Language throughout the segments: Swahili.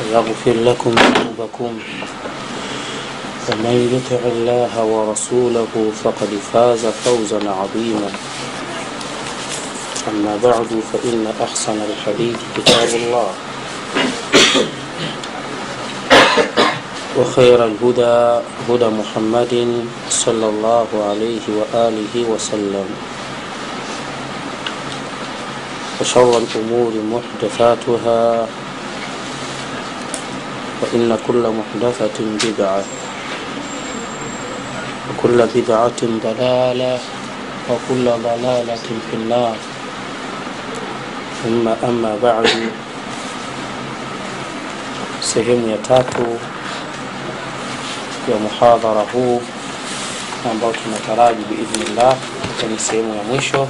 ويغفر لكم ذنوبكم ومن يطع الله ورسوله فقد فاز فوزا عظيما. أما بعد فإن أحسن الحديث كتاب الله وخير الهدى هدى محمد صلى الله عليه وآله وسلم. وشر الأمور محدثاتها فإن كل محدثة بدعة وكل بدعة ضلالة وكل ضلالة في النار. ثم أما بعد سهم يتاكو يا محاضرة هو أنبوت متراج بإذن الله وكان سهم يمشو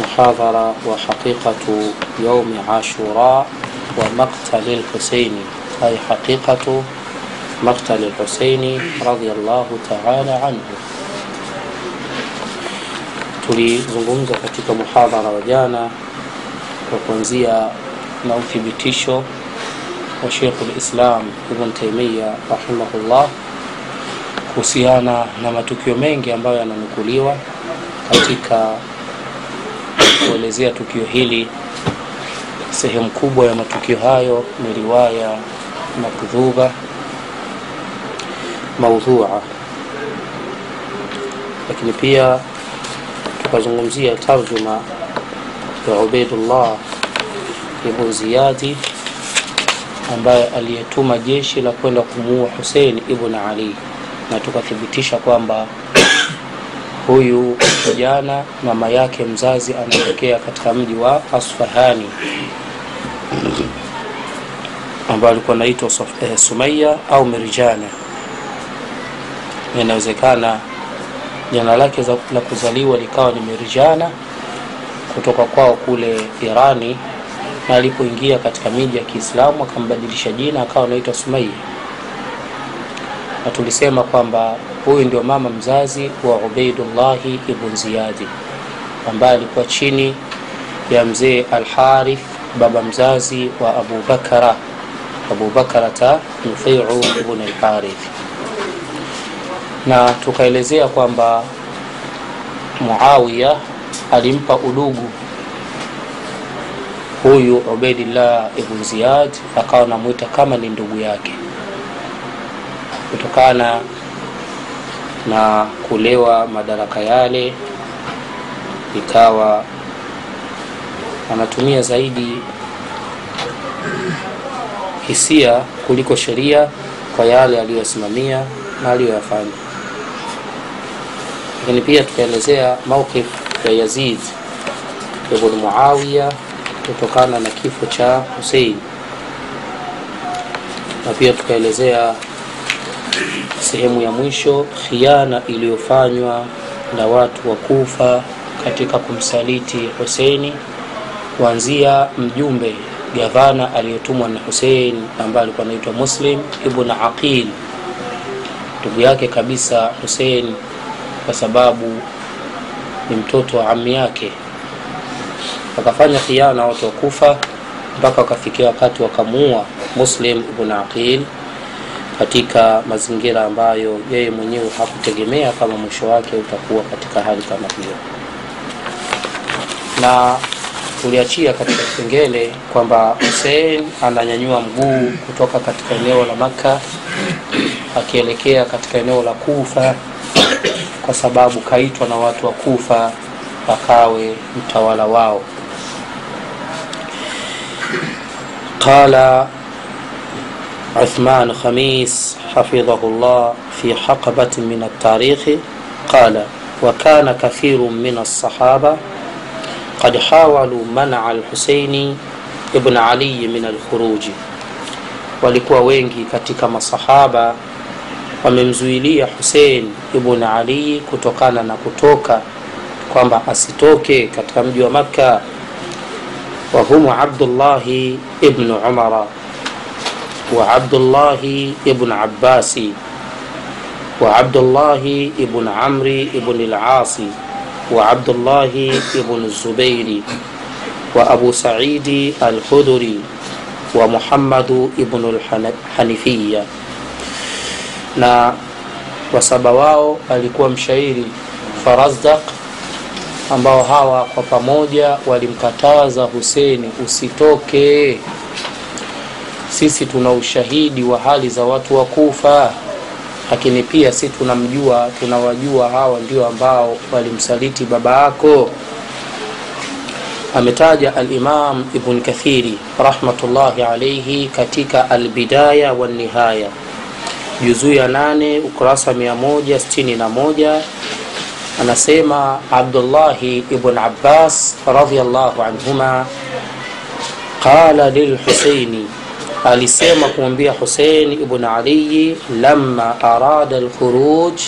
محاضرة وحقيقة يوم عاشوراء ومقتل الحسيني ay haqiqatu maktali lhuseini radiallahu taala anhu tulizungumza katika muhadhara wa jana kwa kuanzia na uthibitisho wa Sheikh lislam Ibn rahimahullah kuhusiana na matukio mengi ambayo yananukuliwa katika kuelezea tukio hili. Sehemu kubwa ya matukio hayo ni riwaya makdhuba maudhua, lakini pia tukazungumzia tarjuma ya Ubaidullah ibn Ziyadi ambaye aliyetuma jeshi la kwenda kumuua Hussein ibn Ali, na tukathibitisha kwamba huyu kijana mama yake mzazi anatokea katika mji wa Asfahani ambayo alikuwa anaitwa eh, Sumaya au Mirjana. Inawezekana jina lake la kuzaliwa likawa ni Mirjana kutoka kwao kule Irani na alipoingia katika miji ya Kiislamu akambadilisha jina akawa anaitwa Sumaya, na tulisema kwamba huyu ndio mama mzazi wa Ubaidullahi ibn Ziyadi ambaye alikuwa chini ya mzee Alharith, baba mzazi wa Abu Bakara Abu Bakarata Nufaiu ibn Alharith, na tukaelezea kwamba Muawiya alimpa udugu huyu Ubaidillah ibn Ziyad akawa namwita kama ni ndugu yake, kutokana na kulewa madaraka yale, ikawa anatumia zaidi hisia kuliko sheria kwa yale aliyoyasimamia na aliyoyafanya. Lakini pia tukaelezea mauqif ya Yazid ibn Muawiya kutokana na kifo cha Hussein, na pia tukaelezea sehemu ya mwisho khiana iliyofanywa na watu wa Kufa katika kumsaliti Huseini, kuanzia mjumbe gavana aliyotumwa na Hussein ambaye alikuwa anaitwa Muslim ibn Aqil, ndugu yake kabisa Hussein, kwa sababu ni mtoto wa ammi yake wakafanya khiana watu wa Kufa mpaka wakafikia wakati wakamuua Muslim ibn Aqil katika mazingira ambayo yeye mwenyewe hakutegemea kama mwisho wake utakuwa katika hali kama hiyo. Na tuliachia katika kipengele kwamba Hussein ananyanyua mguu kutoka katika eneo la Makka akielekea katika eneo la Kufa kwa sababu kaitwa na watu wa Kufa akawe mtawala wao. Qala Uthman Khamis hafidhahu llah fi haqabatin min at-tarikh qala wa kana kathirun min as-sahaba قد hawalu mana alhuseini ibn aliyi min alkhuruji walikuwa wengi katika masahaba wamemzuilia husein ibn aliyi kutokana na kutoka kwamba asitoke katika mji wa makka. Wahumu abdullahi ibnu umara wa abdullahi ibn abbasi wa abdullahi ibn amri ibn lasi وعبد الله ابن الزبير وأبو سعيد الخدري ومحمد ابن الحنفية na wasaba wao alikuwa mshairi farazdak ambao hawa kwa pamoja walimkataza huseni usitoke sisi tuna ushahidi wa hali za watu wa kufa lakini pia si tunamjua tunawajua hawa ndio ambao walimsaliti baba yako. Ametaja alimam ibn kathiri rahmatullahi alaihi katika albidaya wanihaya juzuu ya 8 ukurasa 161 anasema abdullahi ibn abbas radiallahu anhuma qala lilhuseini alisema kumwambia husein ibn aliyi lama arada lkhuruj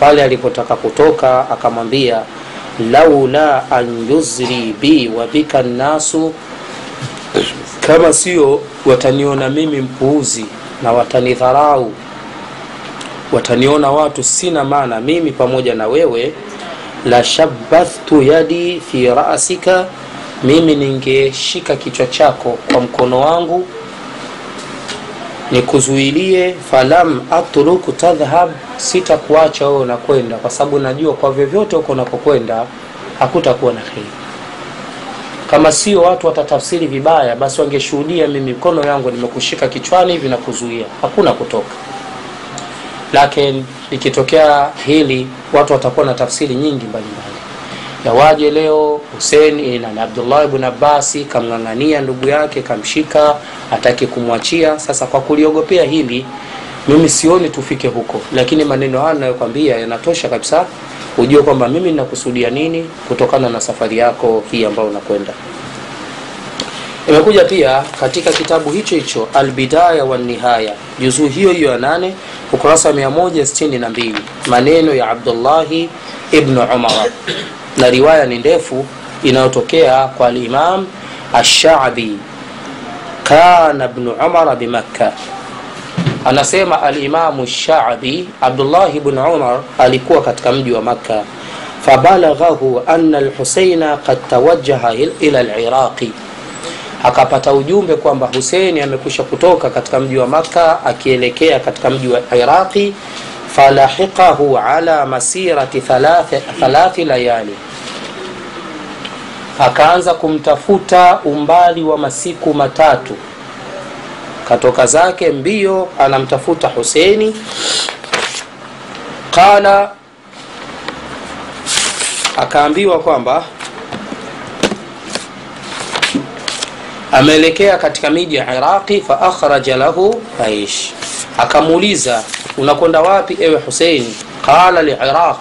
pale alipotaka kutoka akamwambia laula an yuzri bi wa bika nnasu kama sio wataniona mimi mpuuzi na watanidharau. Wataniona watu sina maana mimi pamoja na wewe. La shabathtu yadi fi rasika mimi ningeshika kichwa chako kwa mkono wangu nikuzuilie falam atruku tadhhab sitakuacha wewe unakwenda. Kwa sababu najua kwa vyovyote huko unakokwenda hakutakuwa na kheri. Kama sio watu watatafsiri vibaya basi wangeshuhudia mimi mikono yangu nimekushika kichwani hivi na kuzuia. Hakuna kutoka. Lakini ikitokea hili watu watakuwa na tafsiri nyingi mbalimbali yawaje leo husein na abdullah ibn abasi kamng'ang'ania ndugu yake kamshika ataki kumwachia. Sasa kwa kuliogopea hili mimi sioni tufike huko. Lakini maneno hayo nayokwambia yanatosha kabisa ujue kwamba mimi ninakusudia nini kutokana na safari yako hii ambayo unakwenda. Imekuja pia katika kitabu hicho hicho albidaya wanihaya juzuu hiyo hiyo ya nane ukurasa 162 maneno ya abdullahi ibnu umara na riwaya ni ndefu inayotokea kwa alimam ashabi kana bnu umara bimakka anasema alimamu shabi abdullahi bnu umar alikuwa katika mji wa makka fabalaghahu ana lhuseina kad tawajaha ila liraqi akapata ujumbe kwamba huseini amekwisha kutoka katika mji wa makka akielekea katika mji wa iraqi falahiqahu ala masirati thalathi, layali. Akaanza kumtafuta umbali wa masiku matatu. Katoka zake mbio anamtafuta huseini qala akaambiwa kwamba ameelekea katika miji ya iraqi faakhraja lahu aish akamuuliza unakwenda wapi ewe husein? Qala liiraq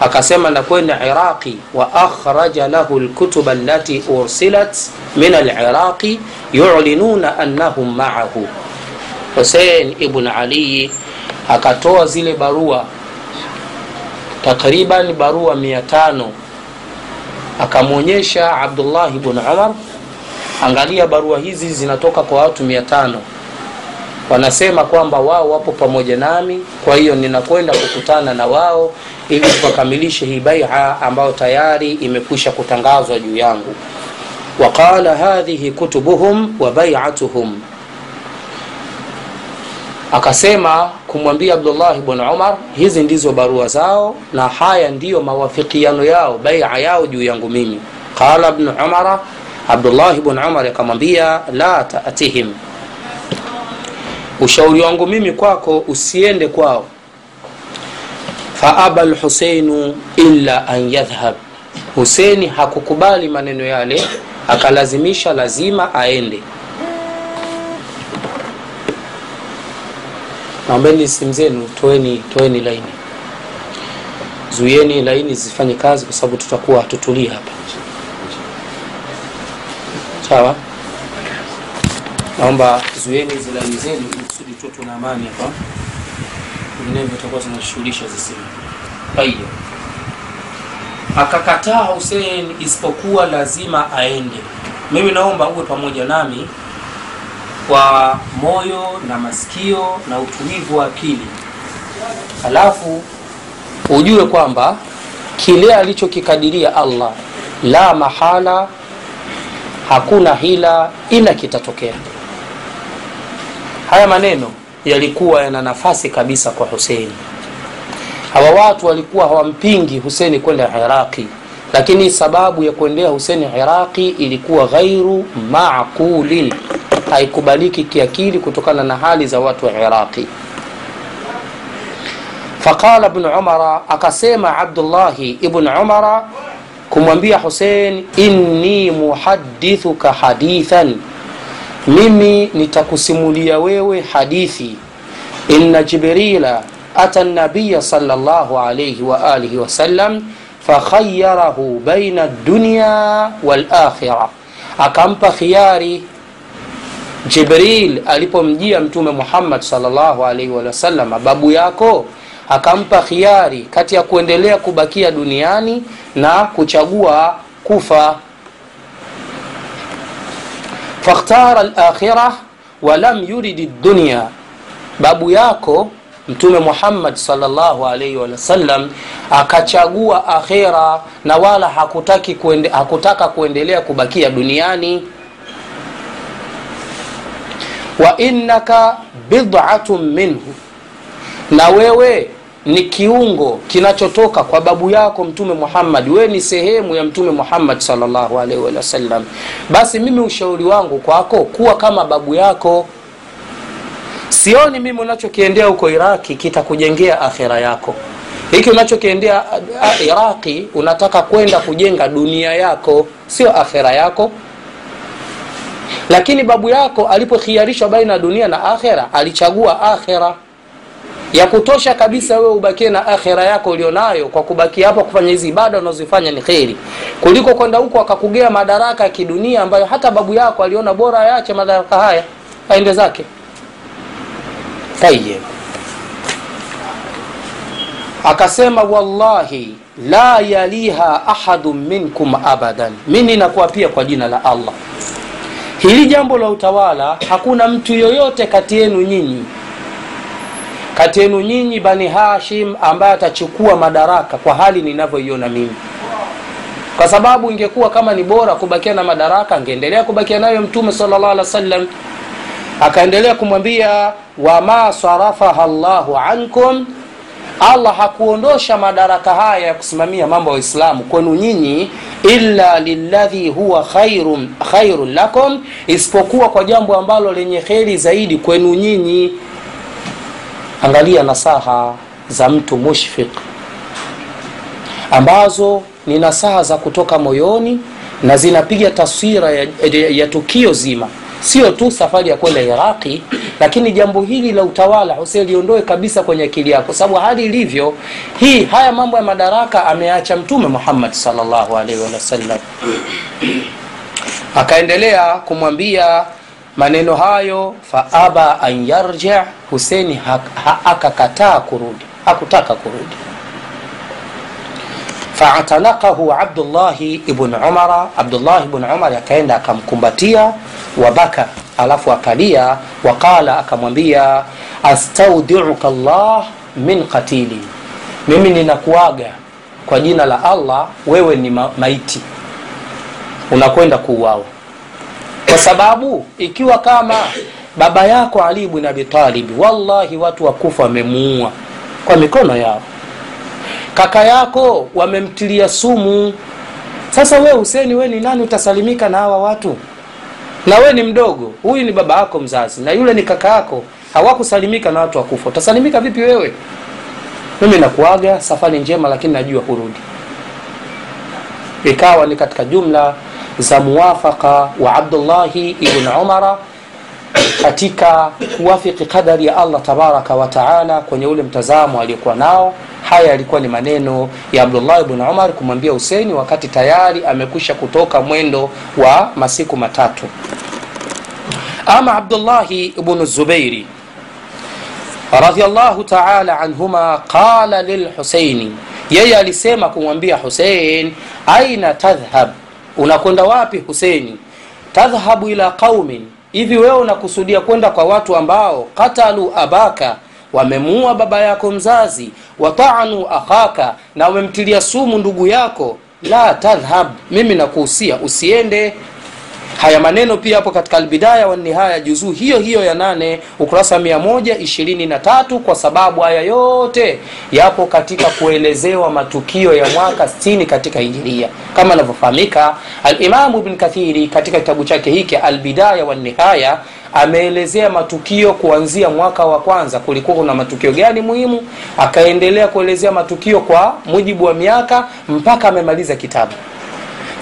akasema nakwenda iraqi wa akhraja lahu lkutuba allati ursilat min aliraqi yulinuna annahum maahu. Husein ibn aliyi akatoa zile barua takriban barua mia akamwonyesha abdullahi bnu umar angalia barua hizi zinatoka kwa watu mia wanasema kwamba wao wapo pamoja nami kwa hiyo ninakwenda kukutana na wao ili tukakamilishe hii baia ambayo tayari imekwisha kutangazwa juu yangu. Waqala hadhihi kutubuhum wa baiatuhum. Akasema kumwambia abdullahi bn umar hizi ndizo barua zao na haya ndiyo mawafikiano yao baia yao juu yangu mimi. Qala bnu umara abdullahi bn umar akamwambia la tatihim ushauri wangu mimi kwako usiende kwao. Faaba lhuseinu illa an yadhhab. Huseni hakukubali maneno yale akalazimisha lazima aende. Naombeni simu zenu toeni toeni laini. Zuieni laini zifanye kazi kwa sababu tutakuwa hatutulii hapa. Sawa? Naomba zuieni hizi zenu tu tuna amani hapa. Vinginevyo tutakuwa tunashughulisha zisimu tayib akakataa husein isipokuwa lazima aende. Mimi naomba uwe pamoja nami kwa moyo na masikio na utulivu wa akili. Alafu ujue kwamba kile alichokikadiria allah la mahala hakuna hila ila kitatokea haya maneno yalikuwa yana nafasi kabisa kwa huseini hawa watu walikuwa hawampingi huseni kwenda iraqi lakini sababu ya kuendea huseni iraqi ilikuwa ghairu maqulin. Haikubaliki kiakili kutokana na hali za watu wa iraqi. Faqala bnu umara akasema abdullahi ibn umara kumwambia husein inni muhadithuka hadithan mimi nitakusimulia wewe hadithi? Inna jibrila ata nabiya sala llahu alaihi waalihi wasallam fakhayarahu baina dunya walakhira akampa khiari jibril alipomjia mtume muhammad salllahu alaihi wasallam babu yako. Akampa khiari kati ya kuendelea kubakia duniani na kuchagua kufa fakhtara lakhira walam yuridi dunya babu yako mtume muhammad salllahu alaihi wasallam akachagua akhira na wala hakutaki kuende, hakutaka kuendelea kubakia duniani wa innaka bid'atun minhu na wewe ni kiungo kinachotoka kwa babu yako mtume muhammad. Wewe ni sehemu ya mtume muhammad salllahu basi mimi ushauri wangu kwako kuwa kama babu yako. Sioni mimi unachokiendea huko iraki kitakujengea akhira yako. Hiki unachokiendea iraqi unataka kwenda kujenga dunia yako sio akhira yako. Lakini babu yako alipokhiarishwa baina ya dunia na akhera alichagua akhira ya kutosha kabisa wewe ubakie na akhira yako ulionayo kwa kubakia hapo kufanya hizi ibada unazofanya ni kheri. Kuliko kwenda huko akakugea madaraka ya kidunia ambayo hata babu yako aliona bora ayache madaraka haya aende zake. Tayeb akasema wallahi la yaliha ahadu minkum abadan. Mi ninakuwa pia kwa jina la allah. Hili jambo la utawala hakuna mtu yoyote kati yenu nyinyi kati yenu nyinyi bani hashim ambaye atachukua madaraka kwa hali ninavyoiona mimi. Kwa sababu ingekuwa kama ni bora kubakia na madaraka angeendelea kubakia nayo mtume salllah akaendelea kumwambia wama sarafaha llahu ankum. Allah hakuondosha madaraka haya ya kusimamia mambo ya waislamu kwenu nyinyi illa liladhi huwa khairun, khairun lakum isipokuwa kwa jambo ambalo lenye kheri zaidi kwenu nyinyi angalia nasaha za mtu mushfiq ambazo ni nasaha za kutoka moyoni na zinapiga taswira ya, ya, ya tukio zima. Sio tu safari ya kwenda iraqi lakini jambo hili la utawala hussein liondoe kabisa kwenye akili yako sababu hali ilivyo hii haya mambo ya madaraka ameacha mtume muhammad salllahu alaihi wasallam. Akaendelea kumwambia maneno hayo faaba an yarja huseni akakataa kurudi hakutaka kurudi. Faatanakahu abdullahi ibn umara abdullahi ibn umar akaenda akamkumbatia wabaka alafu akalia waqala akamwambia astaudiuka llah min qatili. Mimi ninakuaga kwa jina la allah wewe ni ma- maiti. Unakwenda kuuawa kwa sababu ikiwa kama baba yako ali bn abi talib wallahi watu wakufa wamemuua kwa mikono yao. Kaka yako wamemtilia sumu. Sasa we huseni we ni nani? Utasalimika na hawa watu? Na we ni mdogo. Huyu ni baba yako mzazi na yule ni kaka yako. Hawakusalimika na watu wakufa utasalimika vipi wewe? Mimi nakuaga safari njema lakini najua hurudi ikawa ni katika jumla za muwafaka wa abdullahi ibn umara katika kuwafiki qadari ya allah tabaraka wataala kwenye ule mtazamo aliyokuwa nao. Haya yalikuwa ni maneno ya abdullah ibn umar kumwambia huseini wakati tayari amekwisha kutoka mwendo wa masiku matatu. Ama abdullahi bnu zubairi radiallahu taala anhuma qala lilhuseini yeye alisema kumwambia husein aina tadhhab unakwenda wapi huseini tadhhabu ila qaumin. Hivi wewe unakusudia kwenda kwa watu ambao katalu abaka wamemuua baba yako mzazi wataanu akhaka na wamemtilia sumu ndugu yako? La tadhhab mimi nakuhusia usiende haya maneno pia hapo katika albidaya wanihaya juzuu hiyo hiyo ya nane ukurasa mia moja ishirini na tatu kwa sababu haya yote yapo katika kuelezewa matukio ya mwaka 60 katika hijiria. Kama anavyofahamika alimamu ibn kathiri katika kitabu chake hiki albidaya wanihaya ameelezea matukio kuanzia mwaka wa kwanza. Kulikuwa kuna matukio gani muhimu? Akaendelea kuelezea matukio kwa mujibu wa miaka mpaka amemaliza kitabu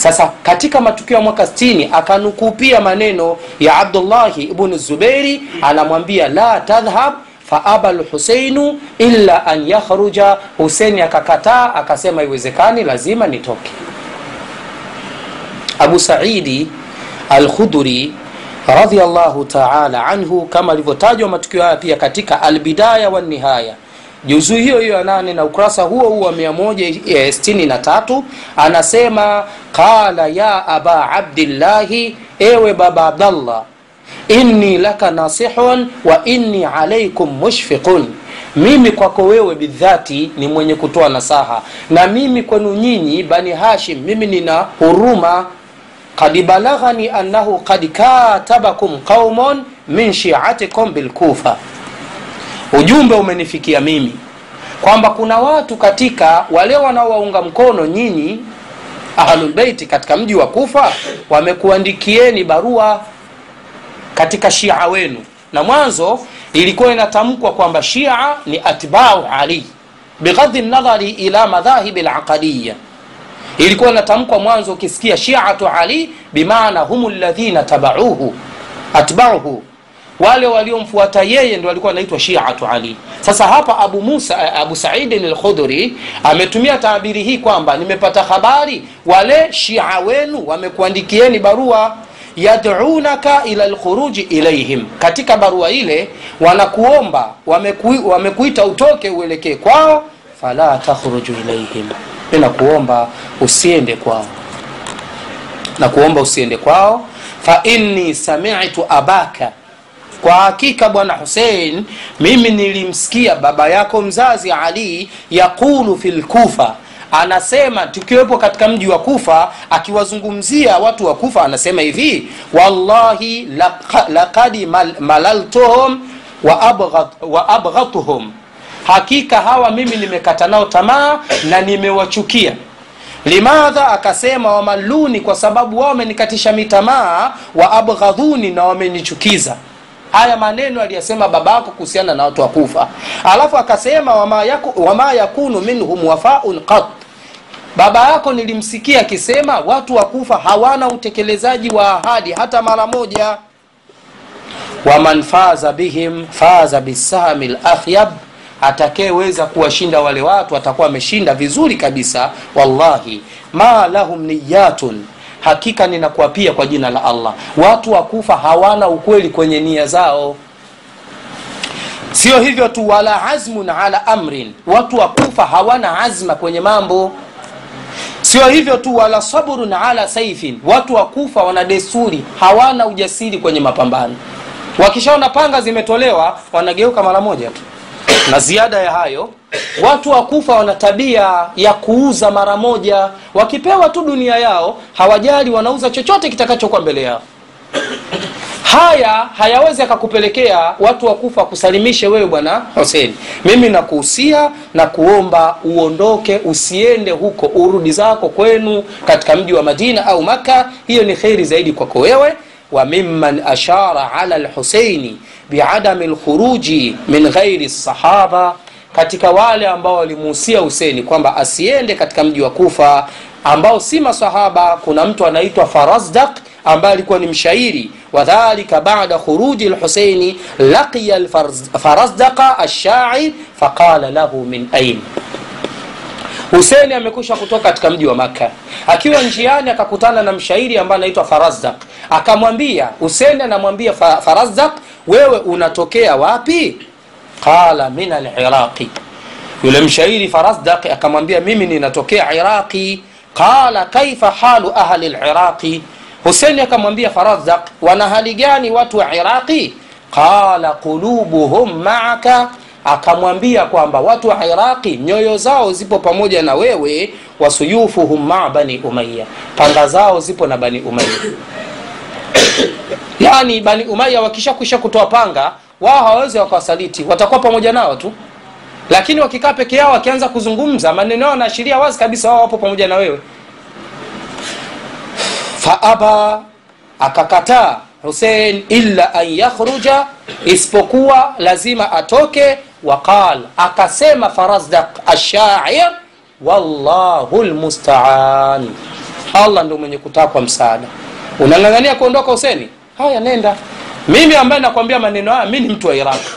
sasa katika matukio ya mwaka 60 akanukuu pia maneno ya abdullahi ibnu zubeiri anamwambia la tadhhab faaba lhuseinu illa an yakhruja. Huseini akakataa akasema iwezekani lazima nitoke. Abu saidi alkhudhuri radiallahu taala anhu kama alivyotajwa matukio haya pia katika albidaya wanihaya juzuu hiyo hiyo ya nane na ukurasa huo huo wa 163 anasema qala ya aba abdillahi ewe baba abdallah inni laka nasihun wa inni alaikum mushfiqun. Mimi kwako wewe bidhati ni mwenye kutoa nasaha na mimi kwenu nyinyi bani hashim mimi nina huruma. Kad balaghani annahu kad katabakum qaumun min shiatikum bilkufa ujumbe umenifikia mimi kwamba kuna watu katika wale wanaowaunga mkono nyinyi ahlulbeiti katika mji wa kufa wamekuandikieni barua katika shia wenu. Na mwanzo ilikuwa inatamkwa kwamba shia ni atbau ali bighadhi nadhari ila madhahibi laqadiya ilikuwa inatamkwa mwanzo ukisikia shiatu ali bimaana hum ladhina tabauhu atbauhu wale waliomfuata yeye ndo walikuwa wanaitwa shiatu ali. Sasa hapa abu musa abu saidin lkhudhuri ametumia taabiri hii kwamba nimepata habari wale shia wenu wamekuandikieni barua yadunaka ila lkhuruji ilaihim katika barua ile wanakuomba wameku, wamekuita utoke uelekee kwao fala takhruju ilaihim nakuomba usiende kwao. Nakuomba usiende kwao. Fa inni samitu abaka kwa hakika bwana husein mimi nilimsikia baba yako mzazi ali yaqulu fi lkufa anasema tukiwepo katika mji wa kufa akiwazungumzia watu wa kufa anasema hivi wallahi laqad mal, malaltuhum wa hakika hawa mimi nimekata nao tamaa na nimewachukia. Limadha akasema wamaluni kwa sababu wao wamenikatisha mitamaa wa abghadhuni na wamenichukiza haya maneno aliyasema babako kuhusiana na watu wa kufa. Alafu akasema wama, yaku, wama yakunu minhum wafaun qat. Baba yako nilimsikia akisema watu wa kufa hawana utekelezaji wa ahadi hata mara moja. Waman faza bihim faza bisahmi lakhyab atakayeweza kuwashinda wale watu atakuwa ameshinda vizuri kabisa. Wallahi ma lahum niyatun hakika ninakuapia kwa jina la allah. Watu wa kufa hawana ukweli kwenye nia zao. Sio hivyo tu wala azmun ala amrin. Watu wa kufa hawana azma kwenye mambo. Sio hivyo tu wala sabrun ala saifin. Watu wa kufa wana desturi hawana ujasiri kwenye mapambano. Wakishaona panga zimetolewa wanageuka mara moja tu na ziada ya hayo watu wa kufa wana tabia ya kuuza mara moja. Wakipewa tu dunia yao hawajali wanauza chochote kitakachokuwa mbele yao. Haya hayawezi akakupelekea watu wakufa kusalimishe wewe bwana hoseni mimi nakuhusia na kuomba uondoke usiende huko urudi zako kwenu katika mji wa madina au maka hiyo ni kheri zaidi kwako wewe mimman ashara ala lhuseini biadami lkhuruji min ghairi sahaba katika wale ambao walimuhusia huseni kwamba asiende katika mji wa kufa ambao si masahaba. Kuna mtu anaitwa farazdak ambaye alikuwa ni mshairi. Wadhalika bada khuruji lhuseini laqiya lfarazdaqa alshair faqala lahu min ain huseni amekusha kutoka katika mji wa makka. Akiwa njiani akakutana na mshairi ambaye anaitwa farazdak akamwambia huseni anamwambia fa, farazdak wewe unatokea wapi? Qala min aliraqi. Yule mshairi farazdak akamwambia mimi ninatokea iraqi. Qala kaifa halu ahli liraqi huseni akamwambia farazdak wana hali gani watu wa iraqi? Qala qulubuhum maaka akamwambia kwamba watu wa iraqi nyoyo zao zipo pamoja na wewe wasuyufuhum maa bani umaya panga zao zipo na bani umaya yani bani umaya wakishakwisha kutoa panga wao hawawezi wakawasaliti. Watakuwa pamoja nao tu. Lakini wakikaa peke yao wakianza kuzungumza maneno yao anaashiria wazi kabisa wao wapo pamoja na wewe. Faaba akakataa husein illa an yakhruja isipokuwa lazima atoke وقال akasema farazdak ashair wallahu lmustaan allah ndo mwenye kutakwa msaada. Unang'ang'ania kuondoka useni? Haya nenda. Mimi ambaye nakwambia maneno haya mi ni mtu wa iraqi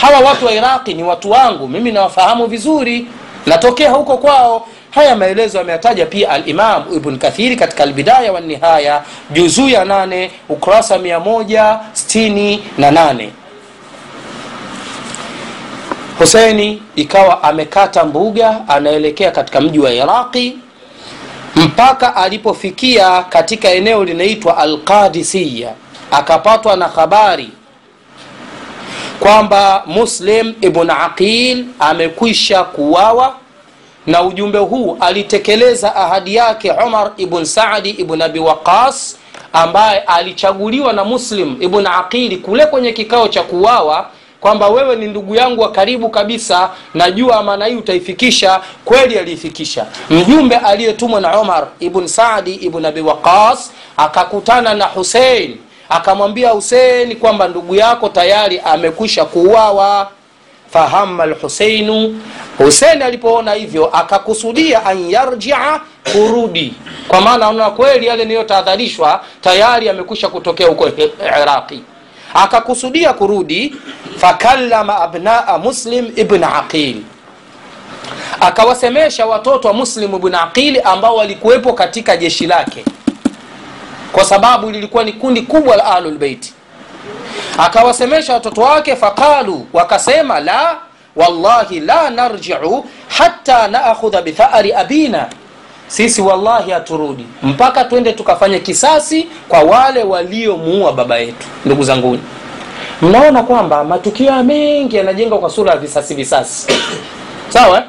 hawa watu wa iraqi ni watu wangu. Mimi nawafahamu vizuri. Natokea huko kwao. Haya maelezo ameyataja pia alimam ibn kathiri katika albidaya wanihaya juzuu ya 8 ukurasa 168 huseini ikawa amekata mbuga anaelekea katika mji wa iraqi mpaka alipofikia katika eneo linaitwa alqadisiya akapatwa na habari kwamba muslim ibn aqil amekwisha kuwawa na ujumbe huu alitekeleza ahadi yake umar ibn saadi ibn abi waqas ambaye alichaguliwa na muslim ibn aqili kule kwenye kikao cha kuwawa kwamba wewe ni ndugu yangu wa karibu kabisa najua amana hii utaifikisha kweli aliifikisha. Mjumbe aliyetumwa na umar ibn saadi ibn abi waqas akakutana na husein akamwambia husein kwamba ndugu yako tayari amekwisha kuuawa. Fahama lhuseinu husein alipoona hivyo akakusudia an yarjia kurudi. Kwa maana anaona kweli yale niliyotahadharishwa tayari amekwisha kutokea huko iraqi akakusudia kurudi fakallama abnaa muslim ibn aqil. Akawasemesha watoto wa muslim ibn aqili ambao walikuwepo katika jeshi lake. Kwa sababu lilikuwa ni kundi kubwa la ahlulbeiti akawasemesha watoto wake faqalu wakasema la wallahi la narjiu hata naakhudha bithari abina sisi wallahi haturudi. Mpaka twende tukafanye kisasi kwa wale waliomuua baba yetu ndugu zanguni. Mnaona kwamba matukio mengi yanajengwa kwa sura ya visasi visasi. Sawa?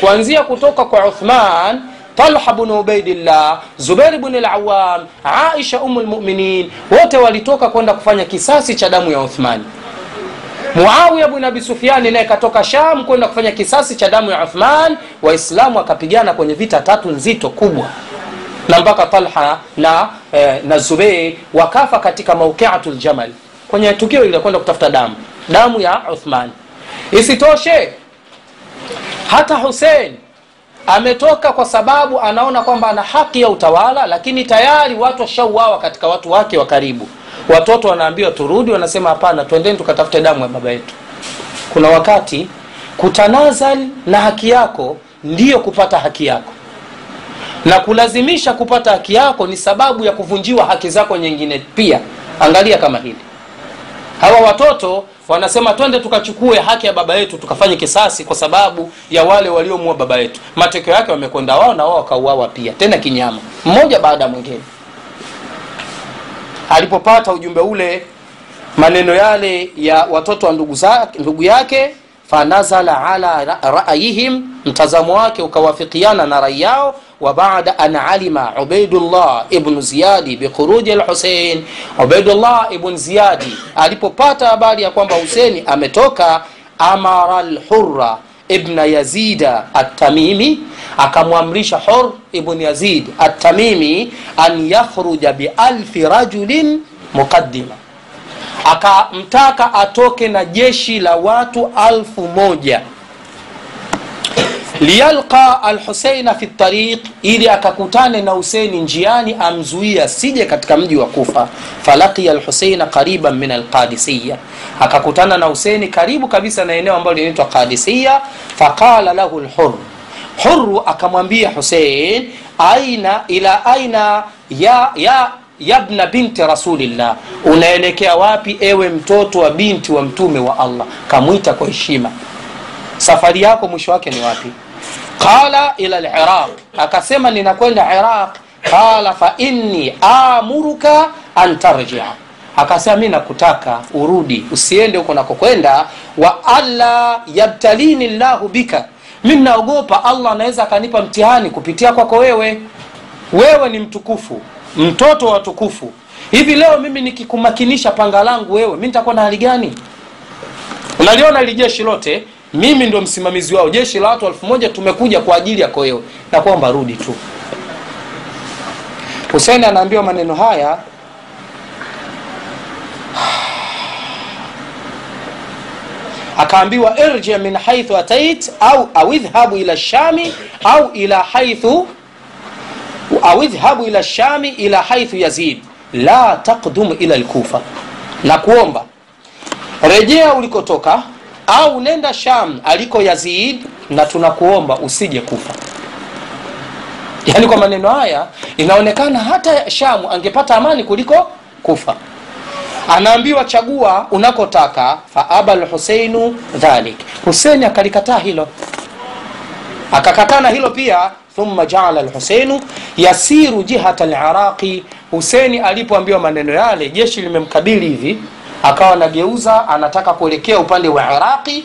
Kuanzia kutoka kwa uthman talha bnu ubaidillah zubair bn lawam aisha umu lmuminin wote walitoka kwenda kufanya kisasi cha damu ya uthmani muawiya bin abi sufiani naye katoka sham kwenda kufanya kisasi cha damu ya uthman waislamu akapigana kwenye vita tatu nzito kubwa. Na mpaka talha na, eh, na zubeir wakafa katika maukiatu ljamal kwenye tukio ile kwenda kutafuta damu. Damu ya uthman. Isitoshe hata husein ametoka kwa sababu anaona kwamba ana haki ya utawala lakini tayari watu washauawa katika watu wake wa karibu watoto wanaambiwa turudi wanasema hapana twendeni tukatafute damu ya baba yetu. Kuna wakati kutanazal na haki yako ndiyo kupata haki yako. Na kulazimisha kupata haki yako ni sababu ya kuvunjiwa haki zako nyingine pia. Angalia kama hili. Hawa watoto wanasema twende tukachukue haki ya baba yetu tukafanye kisasi kwa sababu ya wale waliomua baba yetu. Matokeo yake wamekwenda wao na wao wakauawa pia. Tena kinyama. Mmoja baada ya mwingine alipopata ujumbe ule maneno yale ya watoto wa ndugu, za, ndugu yake fanazala ala raayihim mtazamo wake ukawafikiana na rai yao wa baada an alima ubaidullah ibnu ziyadi bikhuruji lhusein ubaidullah ibn ziyadi alipopata habari ya kwamba huseni ametoka amara lhura ibna yazida atamimi akamwamrisha hor ibn yazid atamimi an yakhruja bialfi rajulin muqaddima. Akamtaka atoke na jeshi la watu alfu moja liyalqa alhuseina fi tariq ili akakutane na huseini njiani amzuia sije katika mji wa kufa. Falaqiya alhuseina qariban min alqadisiya akakutana na huseini karibu kabisa na eneo ambalo linaitwa qadisiya faqala lahu lhur huru akamwambia husein aina ila aina ya, ya yabna binti rasulillah? Unaelekea wapi ewe mtoto wa binti wa mtume wa allah? Kamwita kwa heshima. Safari yako mwisho wake ni wapi qala ila liraq akasema ninakwenda iraq. Qala fa inni amuruka an tarjia. Akasema mi nakutaka urudi usiende huko nakokwenda. Wa alla yabtalini llahu bika. Mi naogopa allah anaweza akanipa mtihani kupitia kwako wewe. Wewe ni mtukufu mtoto wa tukufu. Hivi leo mimi nikikumakinisha panga langu wewe mi nitakuwa na hali gani? Unaliona li jeshi lote mimi ndo msimamizi wao. Jeshi la watu elfu moja tumekuja kwa ajili yako wewe na kwamba rudi tu. Husein anaambiwa maneno haya. Akaambiwa irji min haithu atait au au idhhabu ila shami au ila haithu au ila shami ila haithu yazid. La taqdum ila lkufa na kuomba rejea ulikotoka au nenda sham aliko yazid na tunakuomba usije kufa. Yaani kwa maneno haya inaonekana hata shamu angepata amani kuliko kufa. Anaambiwa chagua unakotaka faaba lhuseinu dhalik. Huseini akalikataa hilo. Akakatana hilo pia thumma jaala lhuseinu yasiru jihata liraqi huseni alipoambiwa maneno yale jeshi limemkabili hivi akawa anageuza anataka kuelekea upande wa iraqi.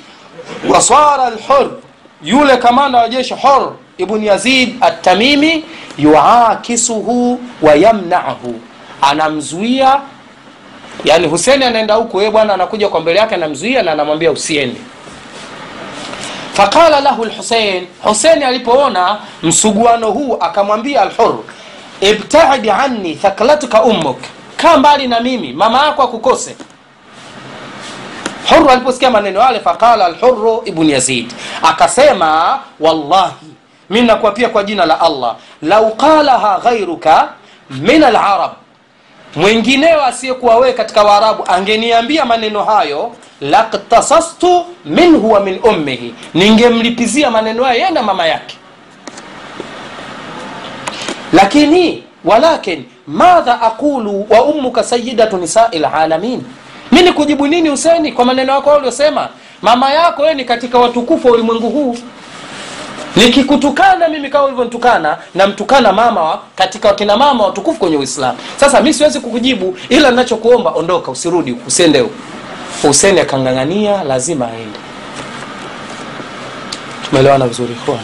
Wasara lhur yule kamanda wa jeshi hur ibn yazid attamimi yuakisuhu wayamnahu anamzuia yani huseni anaenda huku yeye bwana anakuja kwa mbele yake anamzuia na anamwambia usiende. Faqala lahu lhusein husein alipoona msuguano huu akamwambia alhur ibtaid anni thaklatuka ummuk kaa mbali na mimi mama yako akukose huru aliposikia maneno yale faqala alhuru ibn yazid. Akasema wallahi mi nakuapia kwa jina la allah. Lau qalaha ghairuka min alarab. Mwingineo asiyekuwa wewe katika waarabu angeniambia maneno hayo laktasastu minhu wa min ummihi. Ningemlipizia maneno hayo yeye na mama yake. Lakini walakin madha aqulu wa ummuka sayidatu nisai lalamin mi ni kujibu nini huseni kwa maneno yako uliosema? Mama yako ni katika watukufu wa ulimwengu huu. Nikikutukana mimi kama ulivyonitukana namtukana mama wa, katika wakina mama watukufu kwenye uislamu. Sasa mi siwezi kukujibu ila nachokuomba ondoka usirudi usiende. Huseni akang'ang'ania lazima aende. Tumeelewana vizuri kwa